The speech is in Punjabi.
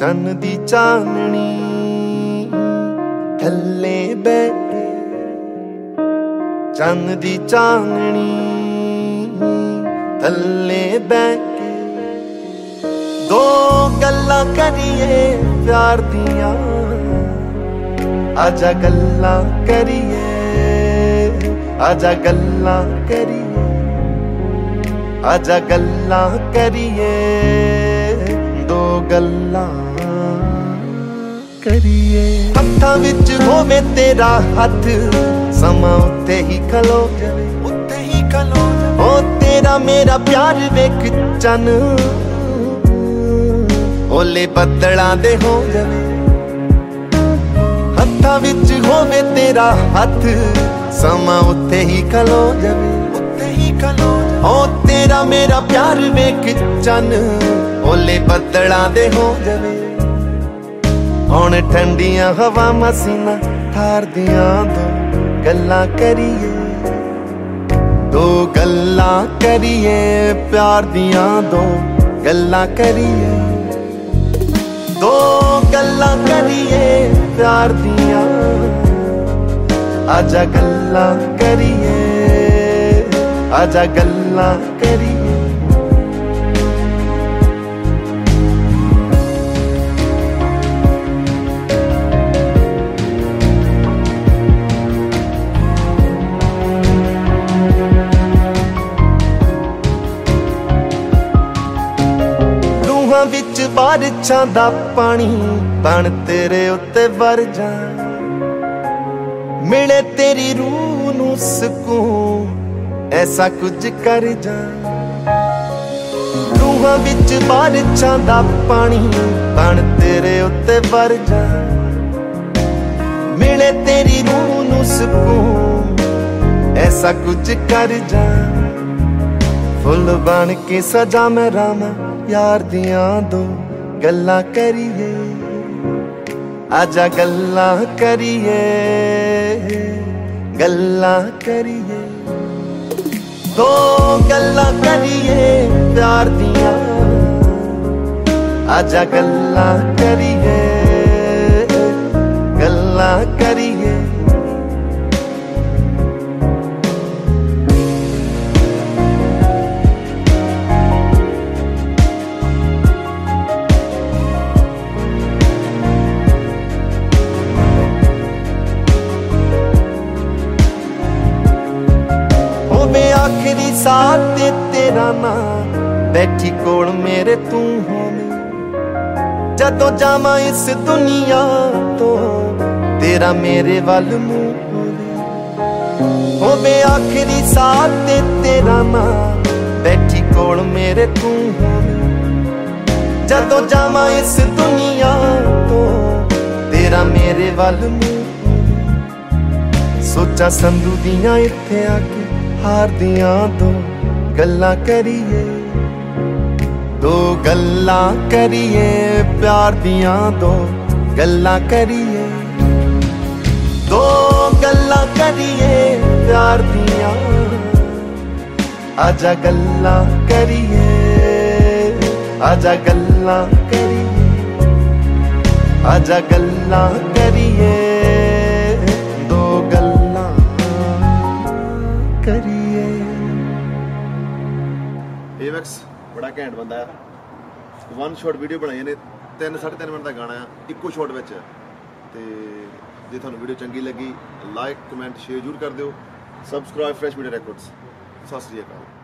ਚੰਨ ਦੀ ਚਾਨਣੀ। ਥੱਲੇ ਬੈ ਕੇ ਚੰਨ ਦੀ ਚਾਨਣੀ। ਥੱਲੇ ਬੈ ਦੋ ਗੱਲਾਂ ਕਰੀਏ ਪਿਆਰ ਦੀਆਂ। ਆਜਾ ਗੱਲਾਂ ਕਰੀਏ, ਆਜਾ ਗੱਲਾਂ ਕਰੀਏ, ਆਜਾ ਗੱਲਾਂ ਕਰੀਏ। ਦੋ ਗੱਲਾਂ ਕਰੀਏ। ਹੱਥਾਂ ਵਿੱਚ ਹੋਵੇ ਤੇਰਾ ਹੱਥ ਸਮਾਂ ਉੱਤੇ ਹੀ ਖਲੋ ਜਾਵੇ। ਉੱਤੇ ਹੀ ਖਲੋ ਓ ਤੇਰਾ ਮੇਰਾ ਪਿਆਰ ਵੇਖ ਚੰਨ। ਓਲੇ ਬੱਦਲਾਂ ਦੇ ਹੋ ਜਾਵੇ। ਹੱਥਾਂ ਵਿੱਚ ਹੋਵੇ ਤੇਰਾ ਹੱਥ ਸਮਾਂ ਉੱਤੇ ਹੀ ਖਲੋ ਜਾਵੇ। ਉੱਤੇ ਹੀ ਖਲੋ ਓ ਤੇਰਾ ਮੇਰਾ ਪਿਆਰ ਵੇਖ ਚੰਨ। ਓਲੇ ਬੱਦਲਾਂ ਦੇ ਹੋ ਜਾਵੇ। ਹੁਣ ਠੰਡੀਆਂ ਹਵਾ ਮਸੀਨਾ ਠਾਰਦੀਆਂ ਦੋ ਗੱਲਾਂ ਕਰੀਏ। ਦੋ ਗੱਲਾਂ ਕਰੀਏ, ਪਿਆਰ ਦੀਆਂ ਦੋ ਗੱਲਾਂ ਕਰੀਏ। ਦੋ ਗੱਲਾਂ ਕਰੀਏ, ਪਿਆਰ ਦੀਆਂ। ਆਜਾ ਗੱਲਾਂ ਕਰੀਏ, ਆਜਾ ਗੱਲਾਂ ਕਰੀਏ। ਰੂਹਾਂ ਵਿੱਚ ਬਾਰਿਸ਼ਾਂ ਦਾ ਪਾਣੀ ਬਣ ਤੇਰੇ ਉੱਤੇ ਵਰ ਜਾ। ਮਿਲੇ ਤੇਰੀ ਰੂਹ ਨੂੰ ਸਕੂਨ ਐਸਾ ਕੁਝ ਕਰ ਜਾ। ਰੂਹਾਂ ਵਿੱਚ ਬਾਰਿਸ਼ਾਂ ਦਾ ਪਾਣੀ ਬਣ ਤੇਰੇ ਉੱਤੇ ਵਰ ਜਾ। ਮਿਲੇ ਤੇਰੀ ਰੂਹ ਨੂੰ ਸਕੂਨ ਐਸਾ ਕੁਝ ਕਰ ਜਾ। ਫੁੱਲ ਬਣ ਕੇ ਸਜਾ ਮੈਂ ਰਾਮਾ। ਯਾਰ ਦੀਆਂ ਦੋ ਗੱਲਾਂ ਕਰੀਏ ਆਜਾ ਗੱਲਾਂ ਕਰੀਏ ਗੱਲਾਂ ਕਰੀਏ ਦੋ ਗੱਲਾਂ ਕਰੀਏ ਪਿਆਰ ਦੀਆਂ ਆਜਾ ਗੱਲਾਂ ਕਰੀਏ ਗੱਲਾਂ ਆਖਰੀ ਸਾਥ ਤੇ ਤੇਰਾ ਨਾਂ। ਬੈਠੀ ਕੋਲ ਮੇਰੇ ਤੂੰ ਹੋਵੇਂ ਜਦੋਂ ਜਾਵਾਂ ਇਸ ਦੁਨੀਆ ਤੋਂ, ਤੇਰਾ ਮੇਰੇ ਵੱਲ ਮੂੰਹ ਹੋਵੇ ਹੋਵੇ ਆਖਰੀ ਸਾਥ ਤੇ ਤੇਰਾ ਨਾਂ। ਬੈਠੀ ਕੋਲ ਮੇਰੇ ਤੂੰ ਹੋਵੇਂ ਜਦੋਂ ਜਾਵਾਂ ਇਸ ਦੁਨੀਆ ਤੋਂ, ਤੇਰਾ ਮੇਰੇ ਵੱਲ ਮੂੰਹ ਸੋਚਾਂ ਸੰਧੂ ਦੀਆਂ ਇੱਥੇ ਆ ਕੇ ਹਾਰਦੀਆਂ ਦੋ ਗੱਲਾਂ ਕਰੀਏ, ਦੋ ਗੱਲਾਂ ਕਰੀਏ, ਪਿਆਰ ਦੀਆਂ ਦੋ ਗੱਲਾਂ ਕਰੀਏ। ਦੋ ਗੱਲਾਂ ਕਰੀਏ, ਪਿਆਰ ਦੀਆਂ, ਆਜਾ ਗੱਲਾਂ ਕਰੀਏ, ਆਜਾ ਗੱਲਾਂ ਕਰੀਏ, ਆਜਾ ਗੱਲਾਂ ਕਰੀਏ। ਕਰੀਏ। ਏਵੈਕਸ ਬੜਾ ਘੈਂਟ ਬੰਦਾ ਹੈ। ਵਨ ਸ਼ਾਟ ਵੀਡੀਓ ਬਣਾਈ ਨੇ 3 3.5 ਮਿੰਟ ਦਾ ਗਾਣਾ ਆ ਇੱਕੋ ਸ਼ਾਟ ਵਿੱਚ। ਤੇ ਜੇ ਤੁਹਾਨੂੰ ਵੀਡੀਓ ਚੰਗੀ ਲੱਗੀ ਲਾਈਕ ਕਮੈਂਟ ਸ਼ੇਅਰ ਜ਼ਰੂਰ ਕਰ ਦਿਓ। Subscribe fresh media records Sat Sri ਅਕਾਲ।